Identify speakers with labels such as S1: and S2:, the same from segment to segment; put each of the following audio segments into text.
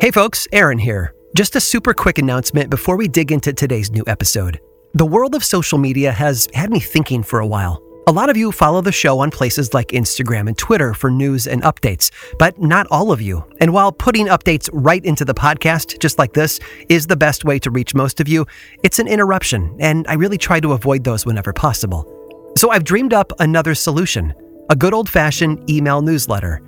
S1: Hey folks, Aaron here. Just a super quick announcement before we dig into today's new episode. The world of social media has had me thinking for a while. A lot of you follow the show on places like Instagram and Twitter for news and updates, but not all of you. And while putting updates right into the podcast, just like this, is the best way to reach most of you, it's an interruption, and I really try to avoid those whenever possible. So I've dreamed up another solution a good old fashioned email newsletter.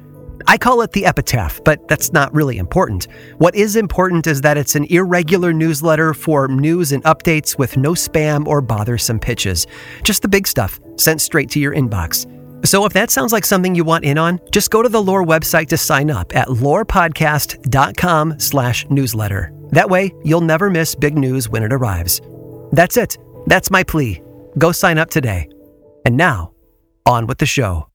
S1: I call it the epitaph, but that's not really important. What is important is that it's an irregular newsletter for news and updates with no spam or bothersome pitches. Just the big stuff, sent straight to your inbox. So if that sounds like something you want in on, just go to the Lore website to sign up at lorepodcast.com slash newsletter. That way, you'll never miss big news when it arrives. That's it. That's my plea. Go sign up today. And now, on with the show.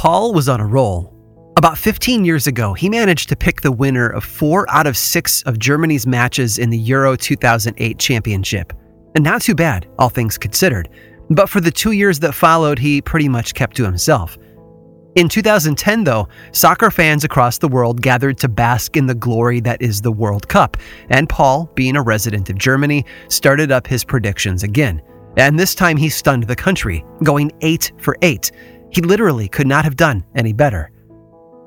S1: Paul was on a roll. About 15 years ago, he managed to pick the winner of four out of six of Germany's matches in the Euro 2008 championship. And not too bad, all things considered. But for the two years that followed, he pretty much kept to himself. In 2010, though, soccer fans across the world gathered to bask in the glory that is the World Cup, and Paul, being a resident of Germany, started up his predictions again. And this time he stunned the country, going 8 for 8, he literally could not have done any better.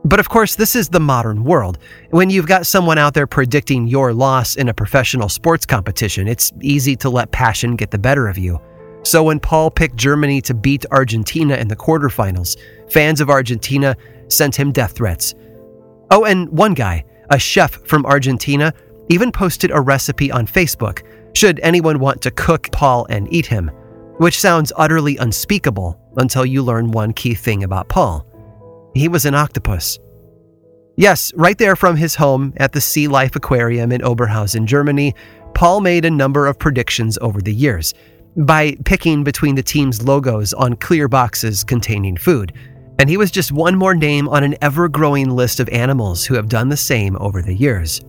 S1: But of course, this is the modern world. When you've got someone out there predicting your loss in a professional sports competition, it's easy to let passion get the better of you. So when Paul picked Germany to beat Argentina in the quarterfinals, fans of Argentina sent him death threats. Oh, and one guy, a chef from Argentina, even posted a recipe on Facebook should anyone want to cook Paul and eat him which sounds utterly unspeakable until you learn one key thing about Paul. He was an octopus. Yes, right there from his home at the Sea Life Aquarium in Oberhausen, Germany, Paul made a number of predictions over the years by picking between the team's logos on clear boxes containing food. And he was just one more name on an ever growing list of animals who have done the same over the years.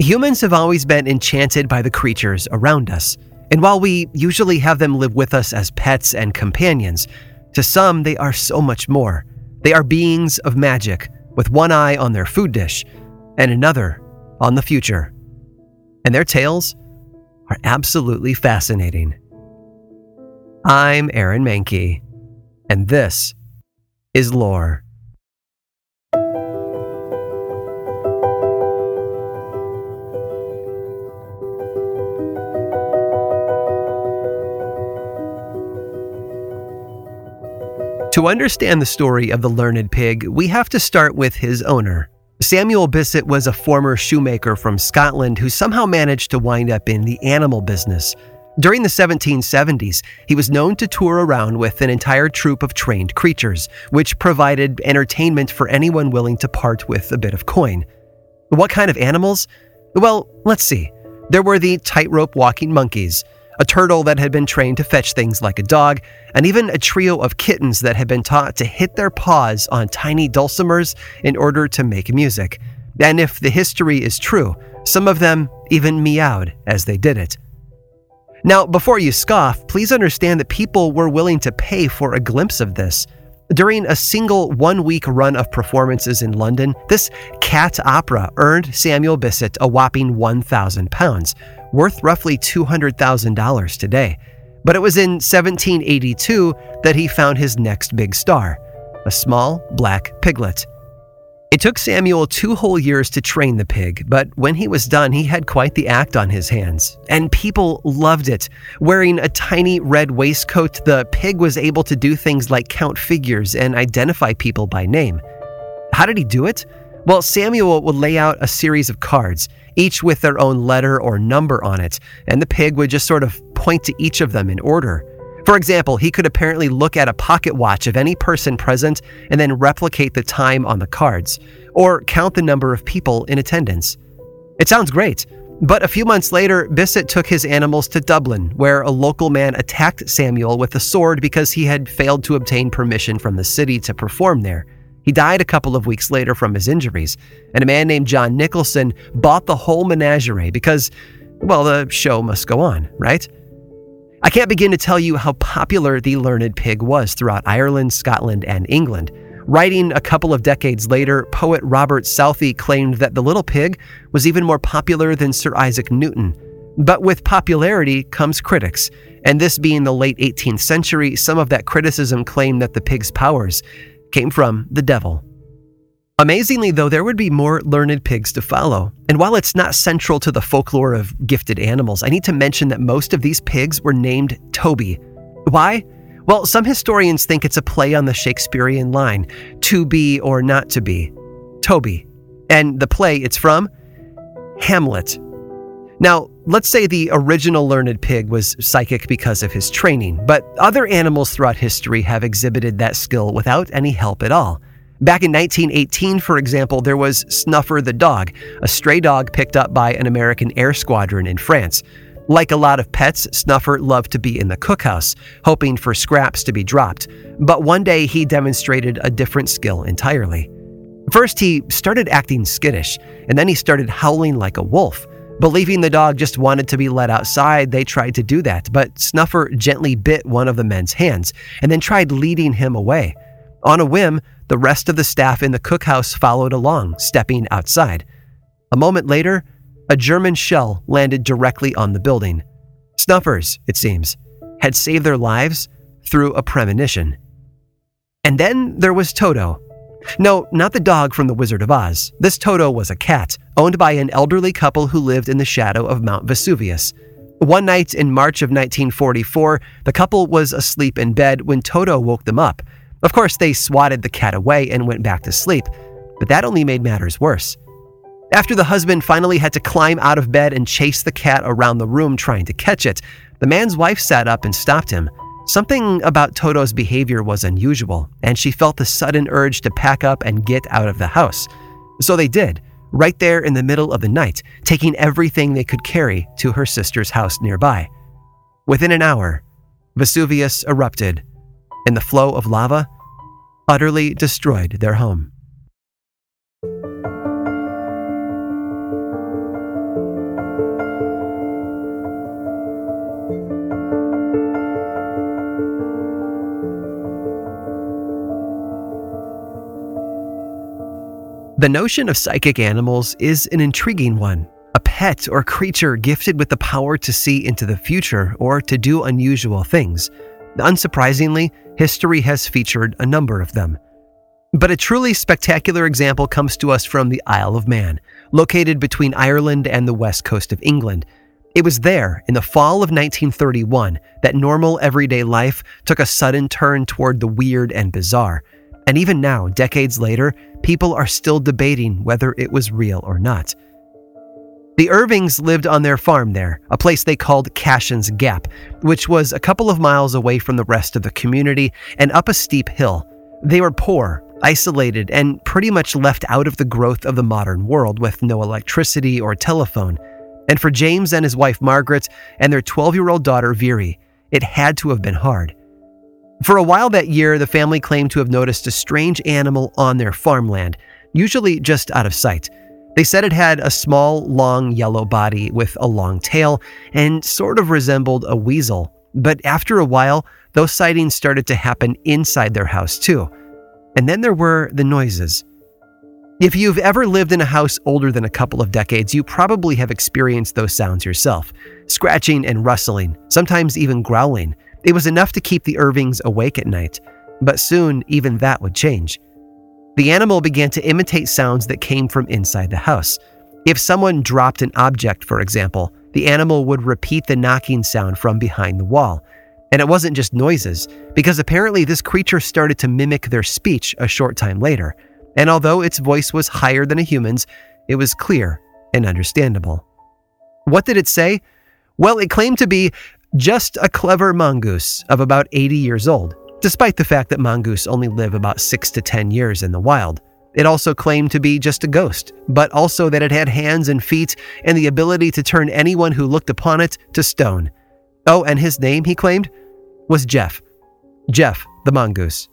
S1: Humans have always been enchanted by the creatures around us. And while we usually have them live with us as pets and companions, to some they are so much more. They are beings of magic, with one eye on their food dish and another on the future. And their tales are absolutely fascinating. I'm Aaron Mahnke, and this is Lore. To understand the story of the learned pig, we have to start with his owner. Samuel Bisset was a former shoemaker from Scotland who somehow managed to wind up in the animal business. During the 1770s, he was known to tour around with an entire troop of trained creatures, which provided entertainment for anyone willing to part with a bit of coin. What kind of animals? Well, let's see. There were the tightrope walking monkeys, a turtle that had been trained to fetch things like a dog, and even a trio of kittens that had been taught to hit their paws on tiny dulcimers in order to make music. And if the history is true, some of them even meowed as they did it. Now, before you scoff, please understand that people were willing to pay for a glimpse of this. During a single one week run of performances in London, this cat opera earned Samuel Bisset a whopping £1,000, worth roughly $200,000 today. But it was in 1782 that he found his next big star a small black piglet. It took Samuel two whole years to train the pig, but when he was done, he had quite the act on his hands. And people loved it. Wearing a tiny red waistcoat, the pig was able to do things like count figures and identify people by name. How did he do it? Well, Samuel would lay out a series of cards, each with their own letter or number on it, and the pig would just sort of point to each of them in order. For example, he could apparently look at a pocket watch of any person present and then replicate the time on the cards, or count the number of people in attendance. It sounds great, but a few months later, Bisset took his animals to Dublin, where a local man attacked Samuel with a sword because he had failed to obtain permission from the city to perform there. He died a couple of weeks later from his injuries, and a man named John Nicholson bought the whole menagerie because, well, the show must go on, right? I can't begin to tell you how popular the learned pig was throughout Ireland, Scotland, and England. Writing a couple of decades later, poet Robert Southey claimed that the little pig was even more popular than Sir Isaac Newton. But with popularity comes critics, and this being the late 18th century, some of that criticism claimed that the pig's powers came from the devil. Amazingly, though, there would be more learned pigs to follow. And while it's not central to the folklore of gifted animals, I need to mention that most of these pigs were named Toby. Why? Well, some historians think it's a play on the Shakespearean line, to be or not to be. Toby. And the play it's from? Hamlet. Now, let's say the original learned pig was psychic because of his training, but other animals throughout history have exhibited that skill without any help at all. Back in 1918, for example, there was Snuffer the dog, a stray dog picked up by an American air squadron in France. Like a lot of pets, Snuffer loved to be in the cookhouse, hoping for scraps to be dropped. But one day he demonstrated a different skill entirely. First, he started acting skittish, and then he started howling like a wolf. Believing the dog just wanted to be let outside, they tried to do that, but Snuffer gently bit one of the men's hands and then tried leading him away. On a whim, the rest of the staff in the cookhouse followed along, stepping outside. A moment later, a German shell landed directly on the building. Snuffers, it seems, had saved their lives through a premonition. And then there was Toto, no, not the dog from The Wizard of Oz. This Toto was a cat, owned by an elderly couple who lived in the shadow of Mount Vesuvius. One night in March of 1944, the couple was asleep in bed when Toto woke them up. Of course, they swatted the cat away and went back to sleep, but that only made matters worse. After the husband finally had to climb out of bed and chase the cat around the room trying to catch it, the man's wife sat up and stopped him. Something about Toto's behavior was unusual, and she felt the sudden urge to pack up and get out of the house. So they did, right there in the middle of the night, taking everything they could carry to her sister's house nearby. Within an hour, Vesuvius erupted, and the flow of lava utterly destroyed their home. The notion of psychic animals is an intriguing one. A pet or creature gifted with the power to see into the future or to do unusual things. Unsurprisingly, history has featured a number of them. But a truly spectacular example comes to us from the Isle of Man, located between Ireland and the west coast of England. It was there, in the fall of 1931, that normal everyday life took a sudden turn toward the weird and bizarre. And even now, decades later, people are still debating whether it was real or not. The Irvings lived on their farm there, a place they called Cashen's Gap, which was a couple of miles away from the rest of the community and up a steep hill. They were poor, isolated, and pretty much left out of the growth of the modern world with no electricity or telephone. And for James and his wife Margaret and their 12 year old daughter Voirrey, it had to have been hard. For a while that year, the family claimed to have noticed a strange animal on their farmland, usually just out of sight. They said it had a small, long yellow body with a long tail and sort of resembled a weasel. But after a while, those sightings started to happen inside their house too. And then there were the noises. If you've ever lived in a house older than a couple of decades, you probably have experienced those sounds yourself scratching and rustling, sometimes even growling. It was enough to keep the Irvings awake at night, but soon even that would change. The animal began to imitate sounds that came from inside the house. If someone dropped an object, for example, the animal would repeat the knocking sound from behind the wall. And it wasn't just noises, because apparently this creature started to mimic their speech a short time later. And although its voice was higher than a human's, it was clear and understandable. What did it say? Well, it claimed to be just a clever mongoose of about 80 years old, despite the fact that mongoose only live about 6 to 10 years in the wild. It also claimed to be just a ghost, but also that it had hands and feet and the ability to turn anyone who looked upon it to stone. Oh, and his name, he claimed, was Gef. Gef, the mongoose.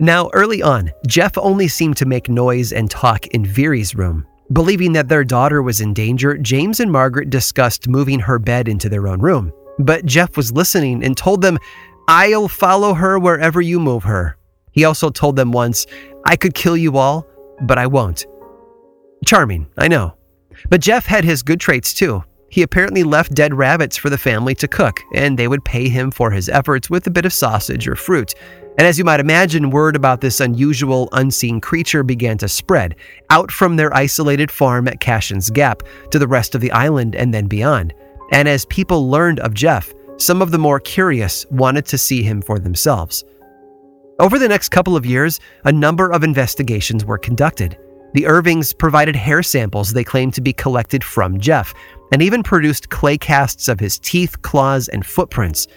S1: Now, early on, Gef only seemed to make noise and talk in Voirrey's room. Believing that their daughter was in danger, James and Margaret discussed moving her bed into their own room. But Gef was listening and told them, I'll follow her wherever you move her. He also told them once, I could kill you all, but I won't. Charming, I know. But Gef had his good traits too. He apparently left dead rabbits for the family to cook, and they would pay him for his efforts with a bit of sausage or fruit. And as you might imagine, word about this unusual, unseen creature began to spread out from their isolated farm at Cashen's Gap to the rest of the island and then beyond. And as people learned of Gef, some of the more curious wanted to see him for themselves. Over the next couple of years, a number of investigations were conducted. The Irvings provided hair samples they claimed to be collected from Gef, and even produced clay casts of his teeth, claws, and footprints.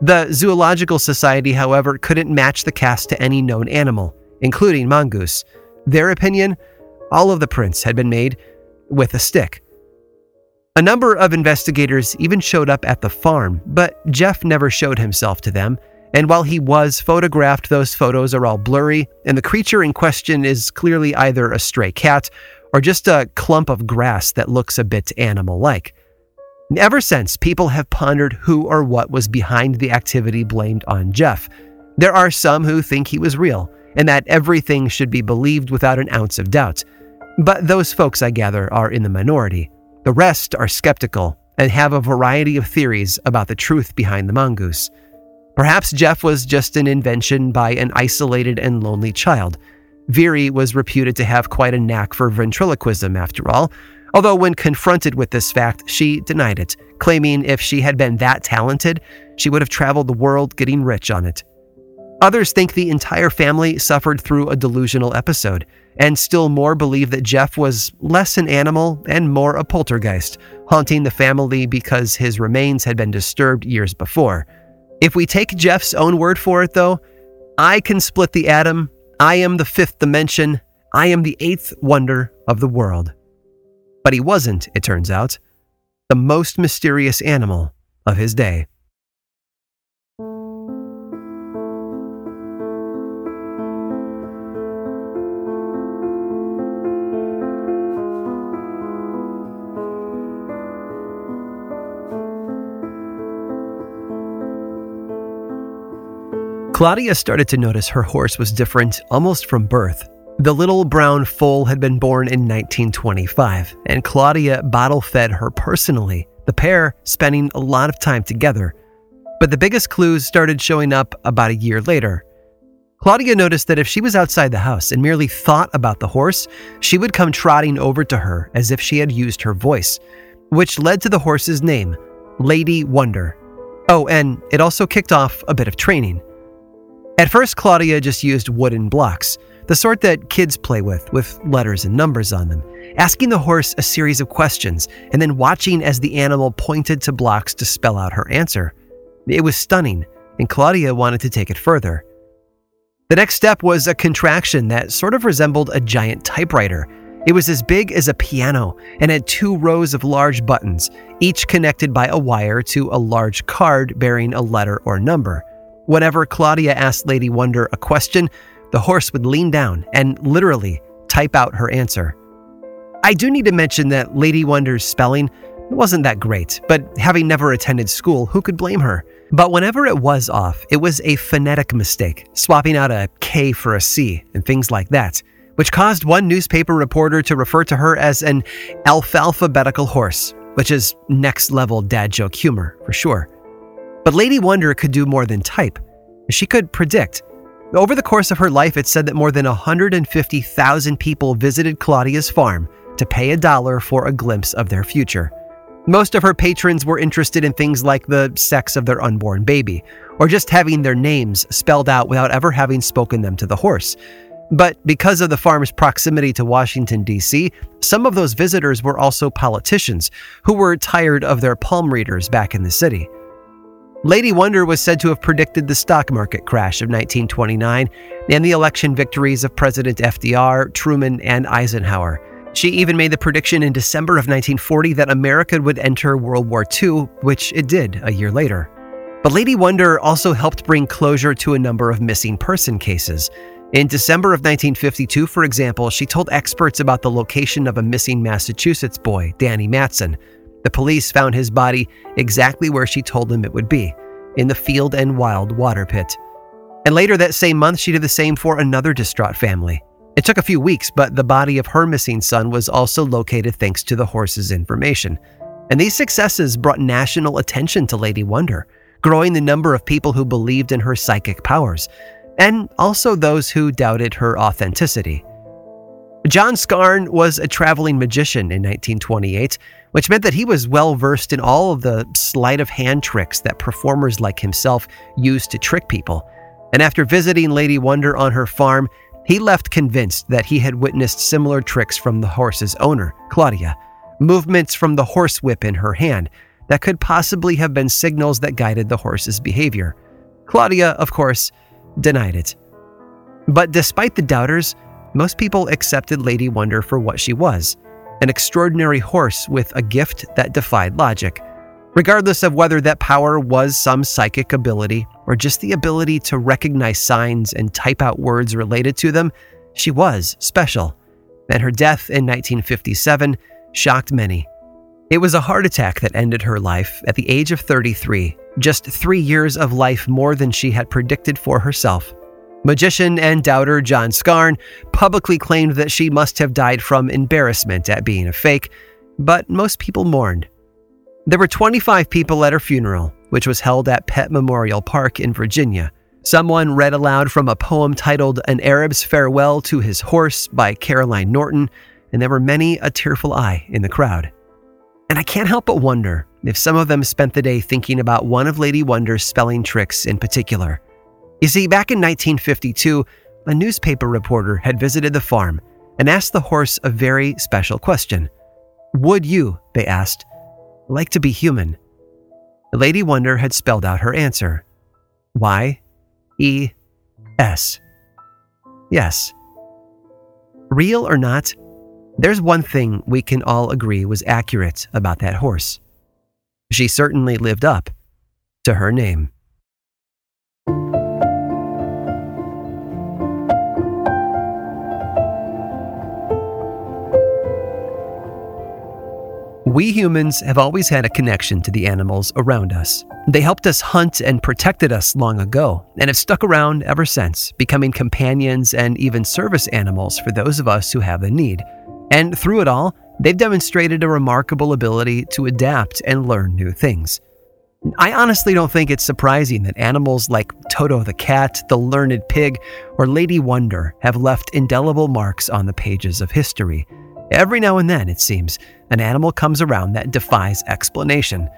S1: The Zoological Society, however, couldn't match the cast to any known animal, including mongoose. Their opinion all of the prints had been made with a stick. A number of investigators even showed up at the farm, but Gef never showed himself to them. And while he was photographed, those photos are all blurry, and the creature in question is clearly either a stray cat or just a clump of grass that looks a bit animal like. Ever since, people have pondered who or what was behind the activity blamed on Gef. There are some who think he was real, and that everything should be believed without an ounce of doubt. But those folks, I gather, are in the minority. The rest are skeptical and have a variety of theories about the truth behind the mongoose. Perhaps Gef was just an invention by an isolated and lonely child Voirrey was reputed to have quite a knack for ventriloquism, after all, although when confronted with this fact, she denied it, claiming if she had been that talented, she would have traveled the world getting rich on it. Others think the entire family suffered through a delusional episode, and still more believe that Gef was less an animal and more a poltergeist, haunting the family because his remains had been disturbed years before. If we take Gef's own word for it, though, I can split the atom I am the fifth dimension. I am the eighth wonder of the world. But he wasn't, it turns out, the most mysterious animal of his day. Claudia started to notice her horse was different almost from birth. The little brown foal had been born in 1925, and Claudia bottle fed her personally, the pair spending a lot of time together. But the biggest clues started showing up about a year later. Claudia noticed that if she was outside the house and merely thought about the horse, she would come trotting over to her as if she had used her voice, which led to the horse's name, Lady Wonder. Oh, and it also kicked off a bit of training. At first, Claudia just used wooden blocks, the sort that kids play with, with letters and numbers on them, asking the horse a series of questions and then watching as the animal pointed to blocks to spell out her answer. It was stunning, and Claudia wanted to take it further. The next step was a contraction that sort of resembled a giant typewriter. It was as big as a piano and had two rows of large buttons, each connected by a wire to a large card bearing a letter or number. Whenever Claudia asked Lady Wonder a question, the horse would lean down and literally type out her answer. I do need to mention that Lady Wonder's spelling wasn't that great, but having never attended school, who could blame her? But whenever it was off, it was a phonetic mistake, swapping out a K for a C and things like that, which caused one newspaper reporter to refer to her as an alphabetical horse, which is next level dad joke humor, for sure. But Lady Wonder could do more than type. She could predict. Over the course of her life, it's said that more than 150,000 people visited Claudia's farm to pay a dollar for a glimpse of their future. Most of her patrons were interested in things like the sex of their unborn baby, or just having their names spelled out without ever having spoken them to the horse. But because of the farm's proximity to Washington, D.C., some of those visitors were also politicians who were tired of their palm readers back in the city. Lady Wonder was said to have predicted the stock market crash of 1929 and the election victories of President FDR, Truman, and Eisenhower. She even made the prediction in December of 1940 that America would enter World War II, which it did a year later. But Lady Wonder also helped bring closure to a number of missing person cases. In December of 1952, for example, she told experts about the location of a missing Massachusetts boy, Danny Matson, The police found his body exactly where she told them it would be in the field and wild water pit. And later that same month, she did the same for another distraught family. It took a few weeks, but the body of her missing son was also located thanks to the horse's information. And these successes brought national attention to Lady Wonder, growing the number of people who believed in her psychic powers, and also those who doubted her authenticity. John Scarne was a traveling magician in 1928, which meant that he was well versed in all of the sleight of hand tricks that performers like himself used to trick people. And after visiting Lady Wonder on her farm, he left convinced that he had witnessed similar tricks from the horse's owner, Claudia movements from the horsewhip in her hand that could possibly have been signals that guided the horse's behavior. Claudia, of course, denied it. But despite the doubters, most people accepted Lady Wonder for what she was an extraordinary horse with a gift that defied logic. Regardless of whether that power was some psychic ability or just the ability to recognize signs and type out words related to them, she was special. And her death in 1957 shocked many. It was a heart attack that ended her life at the age of 33, just three years of life more than she had predicted for herself. Magician and doubter John Scarne publicly claimed that she must have died from embarrassment at being a fake, but most people mourned. There were 25 people at her funeral, which was held at Pet Memorial Park in Virginia. Someone read aloud from a poem titled An Arab's Farewell to His Horse by Caroline Norton, and there were many a tearful eye in the crowd. And I can't help but wonder if some of them spent the day thinking about one of Lady Wonder's spelling tricks in particular. You see, back in 1952, a newspaper reporter had visited the farm and asked the horse a very special question. Would you, they asked, like to be human? Lady Wonder had spelled out her answer Y E S. Yes. Real or not, there's one thing we can all agree was accurate about that horse. She certainly lived up to her name. We humans have always had a connection to the animals around us. They helped us hunt and protected us long ago, and have stuck around ever since, becoming companions and even service animals for those of us who have the need. And through it all, they've demonstrated a remarkable ability to adapt and learn new things. I honestly don't think it's surprising that animals like Toto the cat, the learned pig, or Lady Wonder have left indelible marks on the pages of history. Every now and then, it seems, an animal comes around that defies explanation.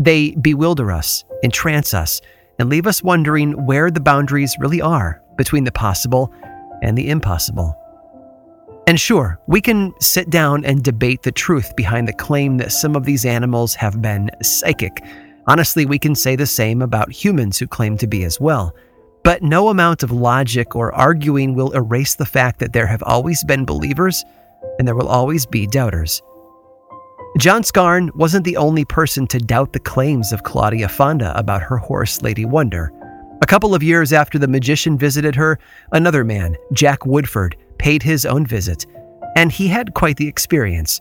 S1: They bewilder us, entrance us, and leave us wondering where the boundaries really are between the possible and the impossible. And sure, we can sit down and debate the truth behind the claim that some of these animals have been psychic. Honestly, we can say the same about humans who claim to be as well. But no amount of logic or arguing will erase the fact that there have always been believers and there will always be doubters. John Scarne wasn't the only person to doubt the claims of Claudia Fonda about her horse, Lady Wonder. A couple of years after the magician visited her, another man, Jack Woodford, paid his own visit, and he had quite the experience.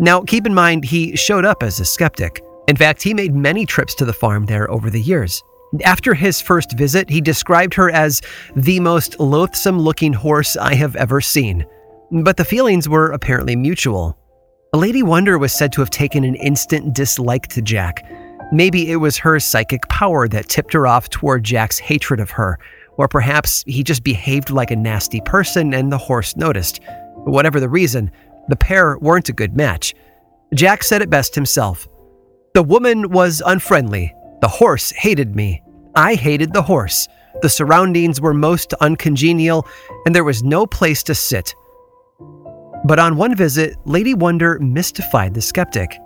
S1: Now, keep in mind, he showed up as a skeptic. In fact, he made many trips to the farm there over the years. After his first visit, he described her as the most loathsome looking horse I have ever seen. But the feelings were apparently mutual. Lady Wonder was said to have taken an instant dislike to Jack. Maybe it was her psychic power that tipped her off toward Jack's hatred of her, or perhaps he just behaved like a nasty person and the horse noticed. Whatever the reason, the pair weren't a good match. Jack said it best himself. The woman was unfriendly. The horse hated me. I hated the horse. The surroundings were most uncongenial, and there was no place to sit. But on one visit, Lady Wonder mystified the skeptic.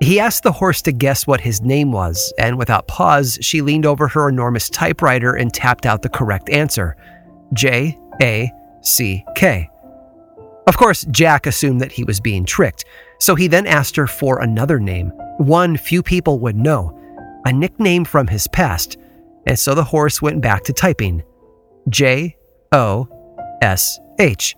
S1: He asked the horse to guess what his name was, and without pause, she leaned over her enormous typewriter and tapped out the correct answer J A C K. Of course, Jack assumed that he was being tricked, so he then asked her for another name, one few people would know, a nickname from his past, and so the horse went back to typing J O S H.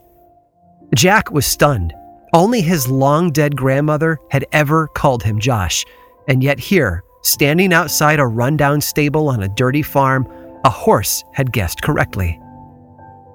S1: Jack was stunned. Only his long dead grandmother had ever called him Josh. And yet, here, standing outside a rundown stable on a dirty farm, a horse had guessed correctly.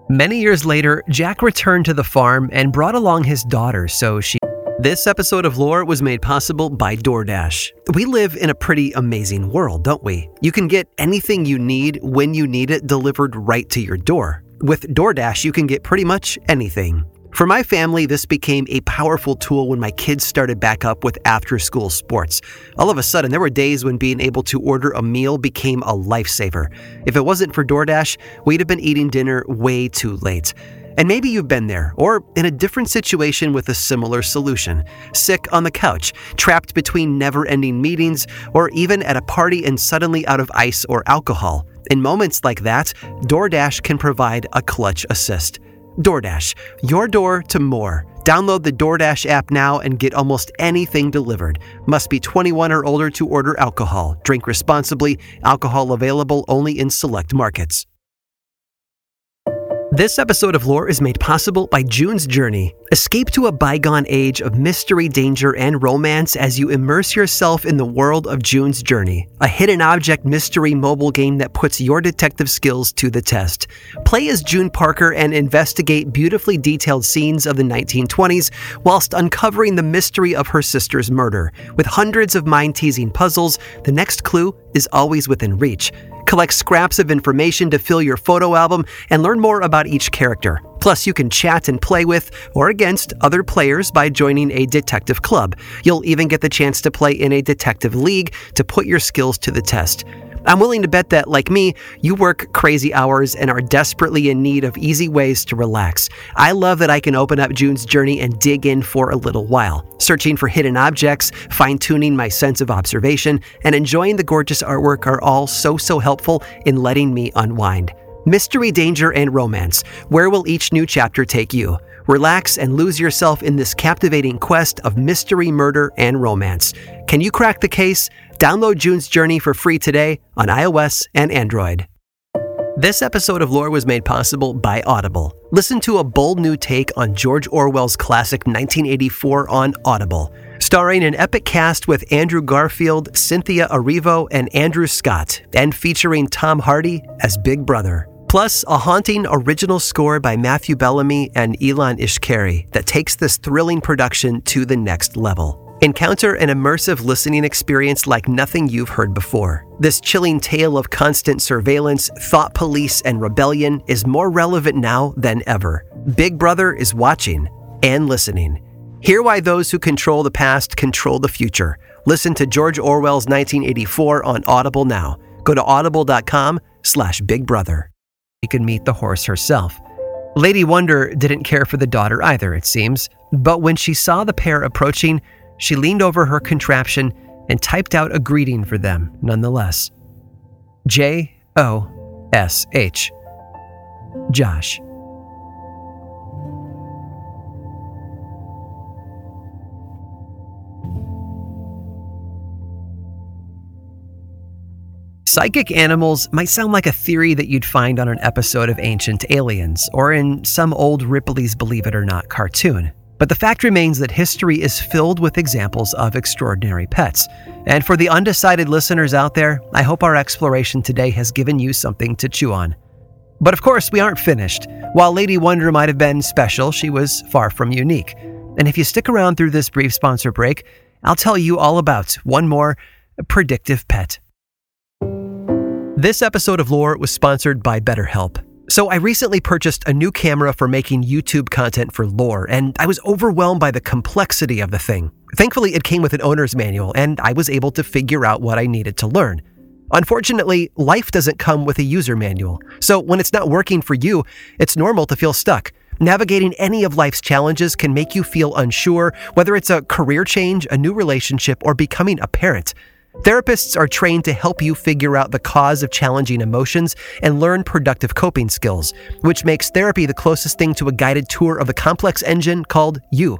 S1: Many years later, Jack returned to the farm and brought along his daughter so she. This episode of Lore was made possible by DoorDash. We live in a pretty amazing world, don't we? You can get anything you need when you need it delivered right to your door. With DoorDash, you can get pretty much anything. For my family, this became a powerful tool when my kids started back up with after school sports. All of a sudden, there were days when being able to order a meal became a lifesaver. If it wasn't for DoorDash, we'd have been eating dinner way too late. And maybe you've been there, or in a different situation with a similar solution. Sick on the couch, trapped between never ending meetings, or even at a party and suddenly out of ice or alcohol. In moments like that, DoorDash can provide a clutch assist. DoorDash, your door to more. Download the DoorDash app now and get almost anything delivered. Must be 21 or older to order alcohol. Drink responsibly. Alcohol available only in select markets. This episode of Lore is made possible by June's Journey. Escape to a bygone age of mystery, danger, and romance as you immerse yourself in the world of June's Journey, a hidden object mystery mobile game that puts your detective skills to the test. Play as June Parker and investigate beautifully detailed scenes of the 1920s whilst uncovering the mystery of her sister's murder. With hundreds of mind teasing puzzles, the next clue is always within reach. Collect scraps of information to fill your photo album and learn more about each character. Plus, you can chat and play with or against other players by joining a detective club. You'll even get the chance to play in a detective league to put your skills to the test. I'm willing to bet that, like me, you work crazy hours and are desperately in need of easy ways to relax. I love that I can open up June's journey and dig in for a little while, searching for hidden objects, fine tuning my sense of observation, and enjoying the gorgeous artwork are all so, so helpful in letting me unwind. Mystery, danger, and romance. Where will each new chapter take you? Relax and lose yourself in this captivating quest of mystery, murder, and romance. Can you crack the case? Download June's Journey for free today on iOS and Android. This episode of Lore was made possible by Audible. Listen to a bold new take on George Orwell's classic 1984 on Audible. Starring an epic cast with Andrew Garfield, Cynthia Erivo, and Andrew Scott, and featuring Tom Hardy as Big Brother. Plus, a haunting original score by Matthew Bellamy and Ilan Eshkeri that takes this thrilling production to the next level. Encounter an immersive listening experience like nothing you've heard before. This chilling tale of constant surveillance, thought police, and rebellion is more relevant now than ever. Big Brother is watching and listening. Hear why those who control the past control the future. Listen to George Orwell's 1984 on Audible now. Go to audible.com slash big can meet the horse herself. Lady Wonder didn't care for the daughter either, it seems, but when she saw the pair approaching, she leaned over her contraption and typed out a greeting for them nonetheless. J O S H. Josh. Psychic animals might sound like a theory that you'd find on an episode of Ancient Aliens or in some old Ripley's Believe It or Not cartoon. But the fact remains that history is filled with examples of extraordinary pets. And for the undecided listeners out there, I hope our exploration today has given you something to chew on. But of course, we aren't finished. While Lady Wonder might have been special, she was far from unique. And if you stick around through this brief sponsor break, I'll tell you all about one more predictive pet. This episode of Lore was sponsored by BetterHelp. So, I recently purchased a new camera for making YouTube content for lore, and I was overwhelmed by the complexity of the thing. Thankfully, it came with an owner's manual, and I was able to figure out what I needed to learn. Unfortunately, life doesn't come with a user manual, so when it's not working for you, it's normal to feel stuck. Navigating any of life's challenges can make you feel unsure, whether it's a career change, a new relationship, or becoming a parent. Therapists are trained to help you figure out the cause of challenging emotions and learn productive coping skills, which makes therapy the closest thing to a guided tour of the complex engine called you.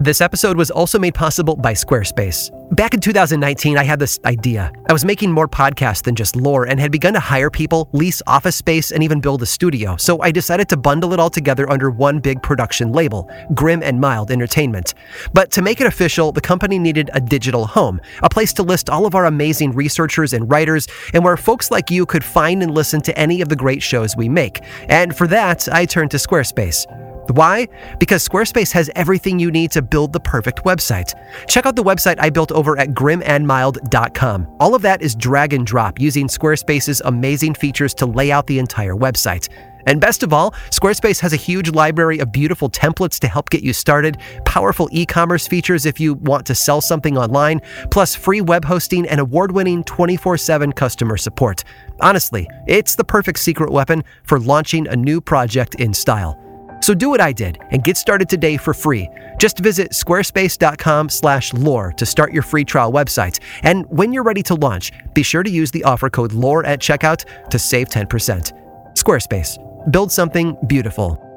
S1: This episode was also made possible by Squarespace. Back in 2019, I had this idea. I was making more podcasts than just lore and had begun to hire people, lease office space, and even build a studio. So I decided to bundle it all together under one big production label, Grim and Mild Entertainment. But to make it official, the company needed a digital home, a place to list all of our amazing researchers and writers, and where folks like you could find and listen to any of the great shows we make. And for that, I turned to Squarespace. Why? Because Squarespace has everything you need to build the perfect website. Check out the website I built over at grimandmild.com. All of that is drag and drop using Squarespace's amazing features to lay out the entire website. And best of all, Squarespace has a huge library of beautiful templates to help get you started, powerful e commerce features if you want to sell something online, plus free web hosting and award winning 24 7 customer support. Honestly, it's the perfect secret weapon for launching a new project in style. So do what I did and get started today for free. Just visit squarespace.com/lore to start your free trial website. And when you're ready to launch, be sure to use the offer code LORE at checkout to save 10%. Squarespace. Build something beautiful.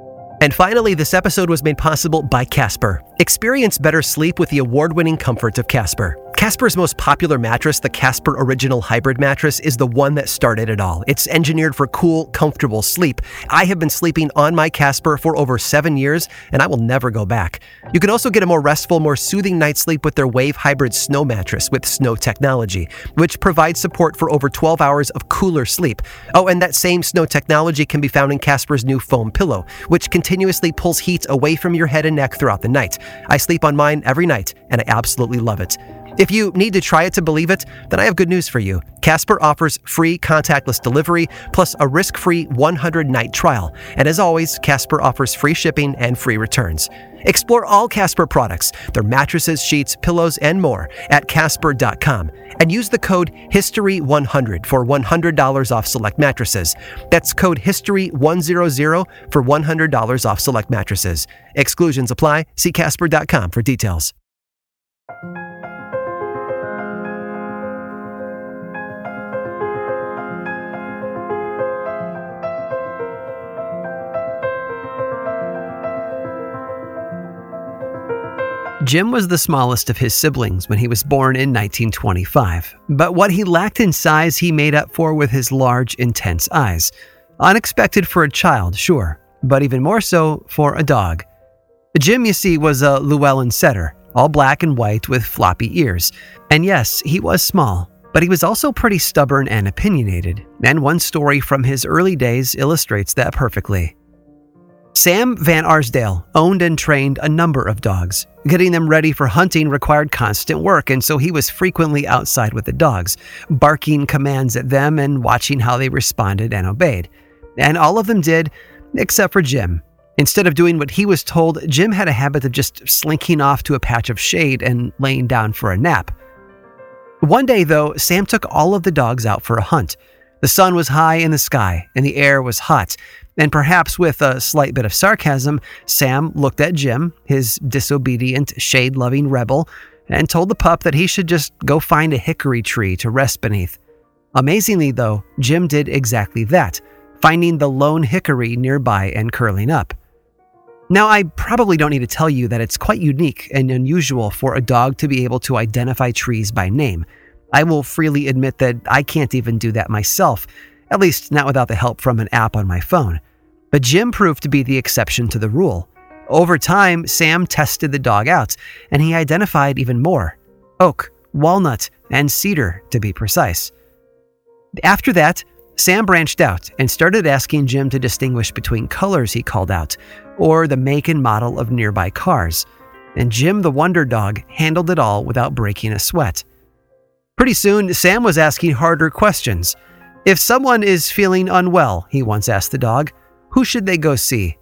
S1: And finally, this episode was made possible by Casper. Experience better sleep with the award-winning comfort of Casper. Casper's most popular mattress, the Casper Original Hybrid Mattress, is the one that started it all. It's engineered for cool, comfortable sleep. I have been sleeping on my Casper for over seven years, and I will never go back. You can also get a more restful, more soothing night's sleep with their Wave Hybrid Snow Mattress with Snow technology, which provides support for over 12 hours of cooler sleep. Oh, and that same Snow technology can be found in Casper's new foam pillow, which continuously pulls heat away from your head and neck throughout the night. I sleep on mine every night, and I absolutely love it. If you need to try it to believe it, then I have good news for you. Casper offers free contactless delivery plus a risk free 100 night trial. And as always, Casper offers free shipping and free returns. Explore all Casper products, their mattresses, sheets, pillows, and more at Casper.com and use the code HISTORY100 for $100 off select mattresses. That's code HISTORY100 for $100 off select mattresses. Exclusions apply. See Casper.com for details. Jim was the smallest of his siblings when he was born in 1925, but what he lacked in size he made up for with his large, intense eyes. Unexpected for a child, sure, but even more so for a dog. Jim, you see, was a Llewellyn setter, all black and white with floppy ears. And yes, he was small, but he was also pretty stubborn and opinionated, and one story from his early days illustrates that perfectly. Sam Van Arsdale owned and trained a number of dogs. Getting them ready for hunting required constant work, and so he was frequently outside with the dogs, barking commands at them and watching how they responded and obeyed. And all of them did, except for Jim. Instead of doing what he was told, Jim had a habit of just slinking off to a patch of shade and laying down for a nap. One day, though, Sam took all of the dogs out for a hunt. The sun was high in the sky, and the air was hot, and perhaps with a slight bit of sarcasm, Sam looked at Jim, his disobedient, shade loving rebel, and told the pup that he should just go find a hickory tree to rest beneath. Amazingly, though, Jim did exactly that, finding the lone hickory nearby and curling up. Now, I probably don't need to tell you that it's quite unique and unusual for a dog to be able to identify trees by name. I will freely admit that I can't even do that myself, at least not without the help from an app on my phone. But Jim proved to be the exception to the rule. Over time, Sam tested the dog out, and he identified even more oak, walnut, and cedar, to be precise. After that, Sam branched out and started asking Jim to distinguish between colors he called out, or the make and model of nearby cars. And Jim, the wonder dog, handled it all without breaking a sweat. Pretty soon, Sam was asking harder questions. If someone is feeling unwell, he once asked the dog, who should they go see?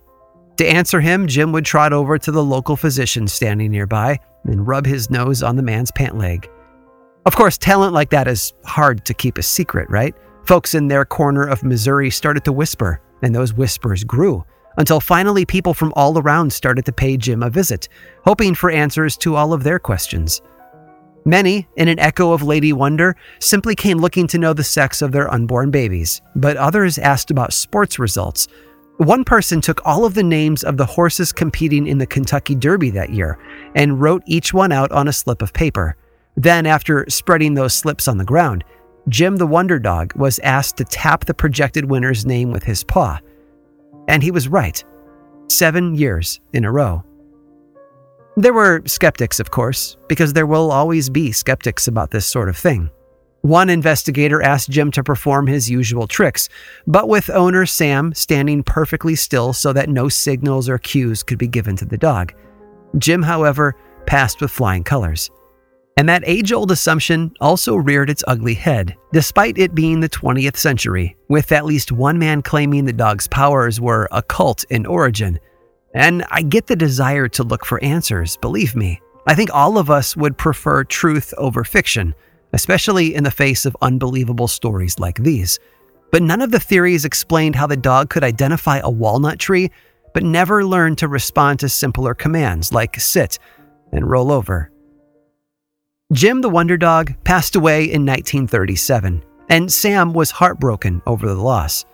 S1: To answer him, Jim would trot over to the local physician standing nearby. and rub his nose on the man's pant leg. Of course, talent like that is hard to keep a secret, right? Folks in their corner of Missouri started to whisper, and those whispers grew until finally people from all around started to pay Jim a visit, hoping for answers to all of their questions. Many, in an echo of Lady Wonder, simply came looking to know the sex of their unborn babies, but others asked about sports results. One person took all of the names of the horses competing in the Kentucky Derby that year and wrote each one out on a slip of paper. Then, after spreading those slips on the ground, Jim the Wonder Dog was asked to tap the projected winner's name with his paw. And he was right. Seven years in a row. There were skeptics, of course, because there will always be skeptics about this sort of thing. One investigator asked Jim to perform his usual tricks, but with owner Sam standing perfectly still so that no signals or cues could be given to the dog. Jim, however, passed with flying colors. And that age old assumption also reared its ugly head, despite it being the 20th century, with at least one man claiming the dog's powers were occult in origin. And I get the desire to look for answers, believe me. I think all of us would prefer truth over fiction, especially in the face of unbelievable stories like these. But none of the theories explained how the dog could identify a walnut tree, but never learned to respond to simpler commands like sit and roll over. Jim the Wonder Dog passed away in 1937, and Sam was heartbroken over the loss.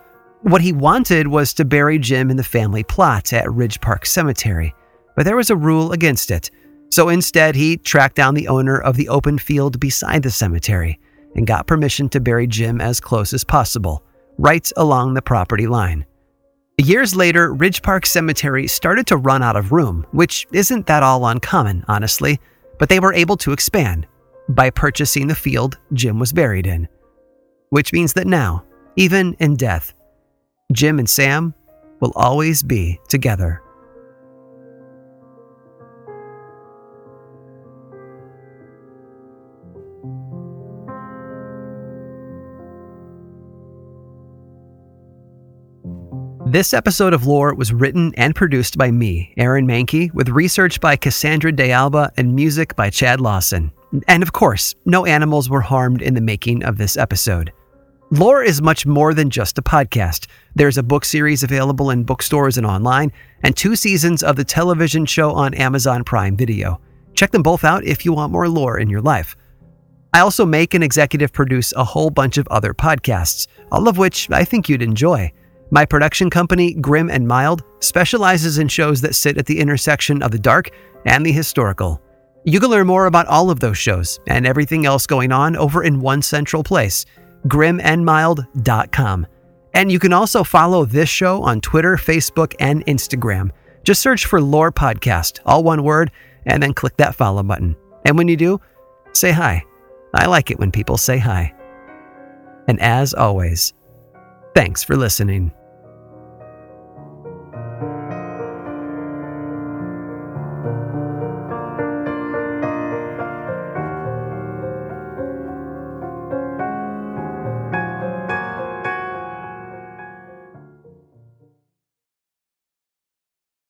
S1: What he wanted was to bury Jim in the family plot at Ridge Park Cemetery, but there was a rule against it. So instead, he tracked down the owner of the open field beside the cemetery and got permission to bury Jim as close as possible, right along the property line. Years later, Ridge Park Cemetery started to run out of room, which isn't that all uncommon, honestly but they were able to expand by purchasing the field Jim was buried in. Which means that now, even in death, Jim and Sam will always be together. This episode of Lore was written and produced by me, Aaron Mahnke, with research by Cassandra De Alba and music by Chad Lawson. And of course, no animals were harmed in the making of this episode. Lore is much more than just a podcast. There's a book series available in bookstores and online, and two seasons of the television show on Amazon Prime Video. Check them both out if you want more lore in your life. I also make and executive produce a whole bunch of other podcasts, all of which I think you'd enjoy. My production company, Grim and Mild, specializes in shows that sit at the intersection of the dark and the historical. You can learn more about all of those shows and everything else going on over in one central place, grimandmild.com. And you can also follow this show on Twitter, Facebook, and Instagram. Just search for Lore Podcast, all one word, and then click that follow button. And when you do, say hi. I like it when people say hi. And as always, Thanks for listening.